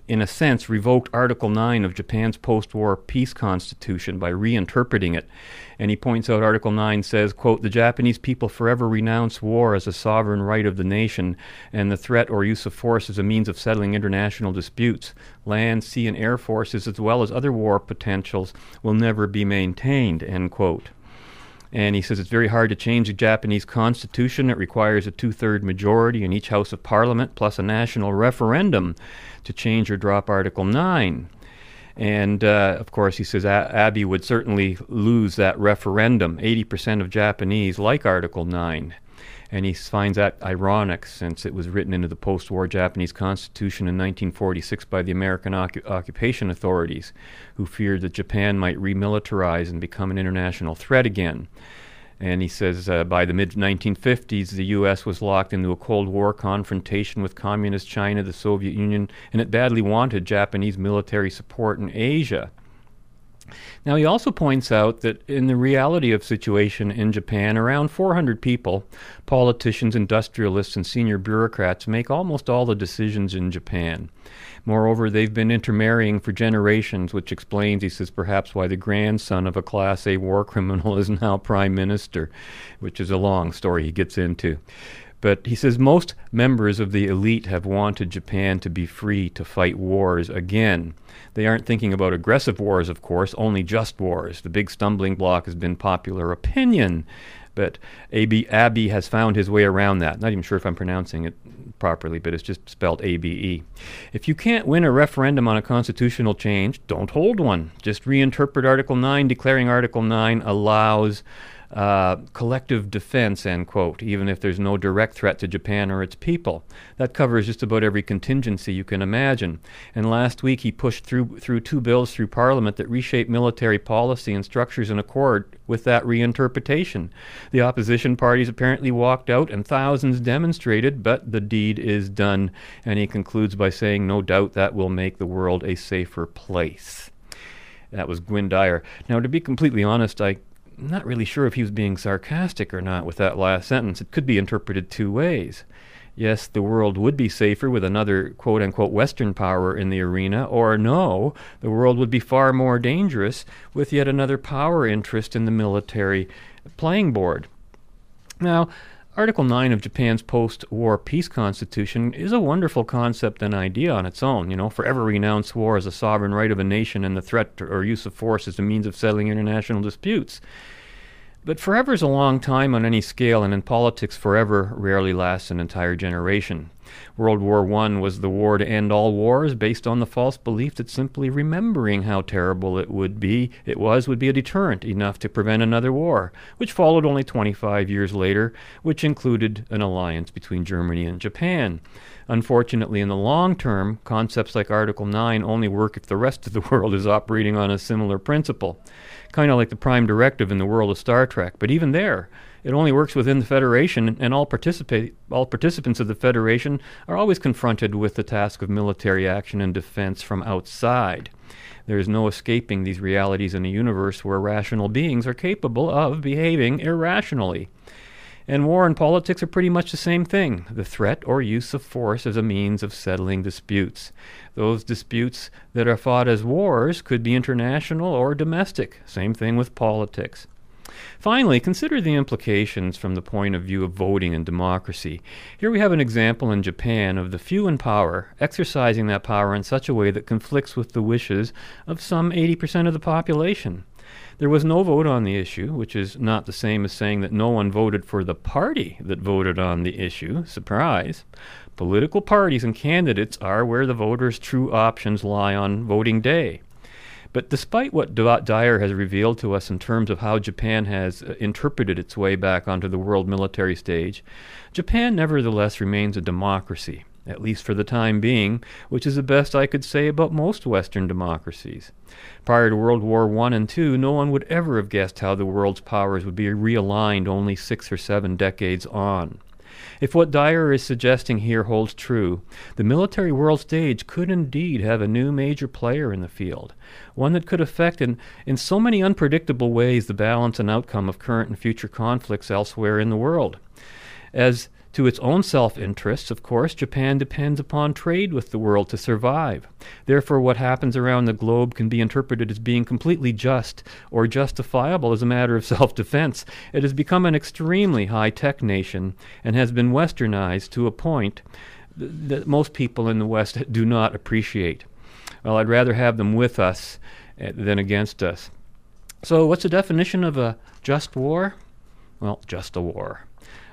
in a sense, revoked Article 9 of Japan's post war peace constitution by reinterpreting it. And he points out Article 9 says, quote, the Japanese people forever renounce war as a sovereign right of the nation, and the threat or use of force as a means of settling international disputes. Land, sea, and air forces, as well as other war potentials, will never be maintained, end quote. And he says it's very hard to change the Japanese constitution. It requires a two third majority in each House of Parliament plus a national referendum to change or drop Article 9. And uh, of course, he says a- Abe would certainly lose that referendum. 80% of Japanese like Article 9. And he finds that ironic since it was written into the post war Japanese constitution in 1946 by the American occu- occupation authorities, who feared that Japan might remilitarize and become an international threat again. And he says uh, by the mid 1950s, the U.S. was locked into a Cold War confrontation with Communist China, the Soviet Union, and it badly wanted Japanese military support in Asia. Now, he also points out that in the reality of situation in Japan, around 400 people, politicians, industrialists, and senior bureaucrats, make almost all the decisions in Japan. Moreover, they've been intermarrying for generations, which explains, he says, perhaps why the grandson of a Class A war criminal is now prime minister, which is a long story he gets into. But he says most members of the elite have wanted Japan to be free to fight wars again. They aren't thinking about aggressive wars, of course, only just wars. The big stumbling block has been popular opinion. But Abe has found his way around that. Not even sure if I'm pronouncing it properly, but it's just spelled ABE. If you can't win a referendum on a constitutional change, don't hold one. Just reinterpret Article 9, declaring Article 9 allows uh, collective defense, end quote, even if there's no direct threat to Japan or its people. That covers just about every contingency you can imagine. And last week he pushed through, through two bills through Parliament that reshape military policy and structures in accord with that reinterpretation. The opposition parties apparently walked out and thousands demonstrated, but the deed is done. And he concludes by saying, No doubt that will make the world a safer place. That was Gwynne Dyer. Now, to be completely honest, I Not really sure if he was being sarcastic or not with that last sentence. It could be interpreted two ways. Yes, the world would be safer with another quote unquote Western power in the arena, or no, the world would be far more dangerous with yet another power interest in the military playing board. Now, Article 9 of Japan's post war peace constitution is a wonderful concept and idea on its own. You know, forever renounce war as a sovereign right of a nation and the threat or use of force as a means of settling international disputes. But forever is a long time on any scale, and in politics, forever rarely lasts an entire generation. World War I was the war to end all wars based on the false belief that simply remembering how terrible it would be, it was, would be a deterrent enough to prevent another war, which followed only 25 years later, which included an alliance between Germany and Japan. Unfortunately, in the long term, concepts like Article 9 only work if the rest of the world is operating on a similar principle kind of like the Prime Directive in the world of Star Trek. But even there, it only works within the Federation, and all, participate, all participants of the Federation are always confronted with the task of military action and defense from outside. There is no escaping these realities in a universe where rational beings are capable of behaving irrationally. And war and politics are pretty much the same thing the threat or use of force as a means of settling disputes. Those disputes that are fought as wars could be international or domestic. Same thing with politics. Finally, consider the implications from the point of view of voting and democracy. Here we have an example in Japan of the few in power exercising that power in such a way that conflicts with the wishes of some 80% of the population. There was no vote on the issue, which is not the same as saying that no one voted for the party that voted on the issue. Surprise. Political parties and candidates are where the voters' true options lie on voting day. But despite what Dyer has revealed to us in terms of how Japan has uh, interpreted its way back onto the world military stage, Japan nevertheless remains a democracy at least for the time being, which is the best I could say about most Western democracies. Prior to World War I and II, no one would ever have guessed how the world's powers would be realigned only six or seven decades on. If what Dyer is suggesting here holds true, the military world stage could indeed have a new major player in the field, one that could affect in, in so many unpredictable ways the balance and outcome of current and future conflicts elsewhere in the world. As to its own self interests, of course, Japan depends upon trade with the world to survive. Therefore, what happens around the globe can be interpreted as being completely just or justifiable as a matter of self defense. It has become an extremely high tech nation and has been westernized to a point th- that most people in the West do not appreciate. Well, I'd rather have them with us uh, than against us. So, what's the definition of a just war? Well, just a war.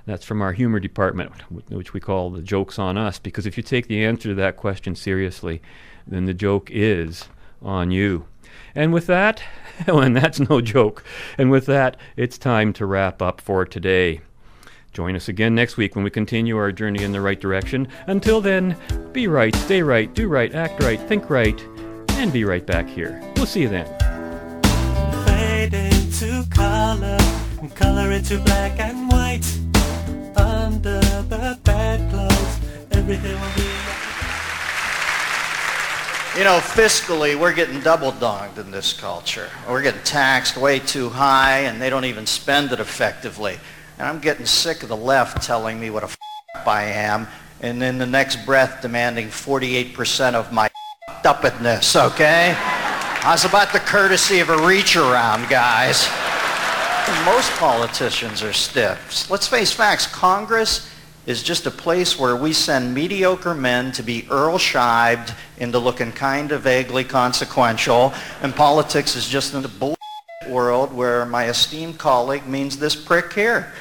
That's from our humor department, which we call the jokes on us, because if you take the answer to that question seriously, then the joke is on you. And with that, and that's no joke, and with that, it's time to wrap up for today. Join us again next week when we continue our journey in the right direction. Until then, be right, stay right, do right, act right, think right, and be right back here. We'll see you then. Fade into color, color into black and white the. Everything will be. You know, fiscally, we're getting double donged in this culture. We're getting taxed way too high, and they don't even spend it effectively. And I'm getting sick of the left telling me what a f- I am, and in the next breath demanding 48% of my upness, okay? I was about the courtesy of a reach around, guys? Most politicians are stiffs. Let's face facts. Congress is just a place where we send mediocre men to be Earl Scheibed into looking kind of vaguely consequential, and politics is just a bull world where my esteemed colleague means this prick here.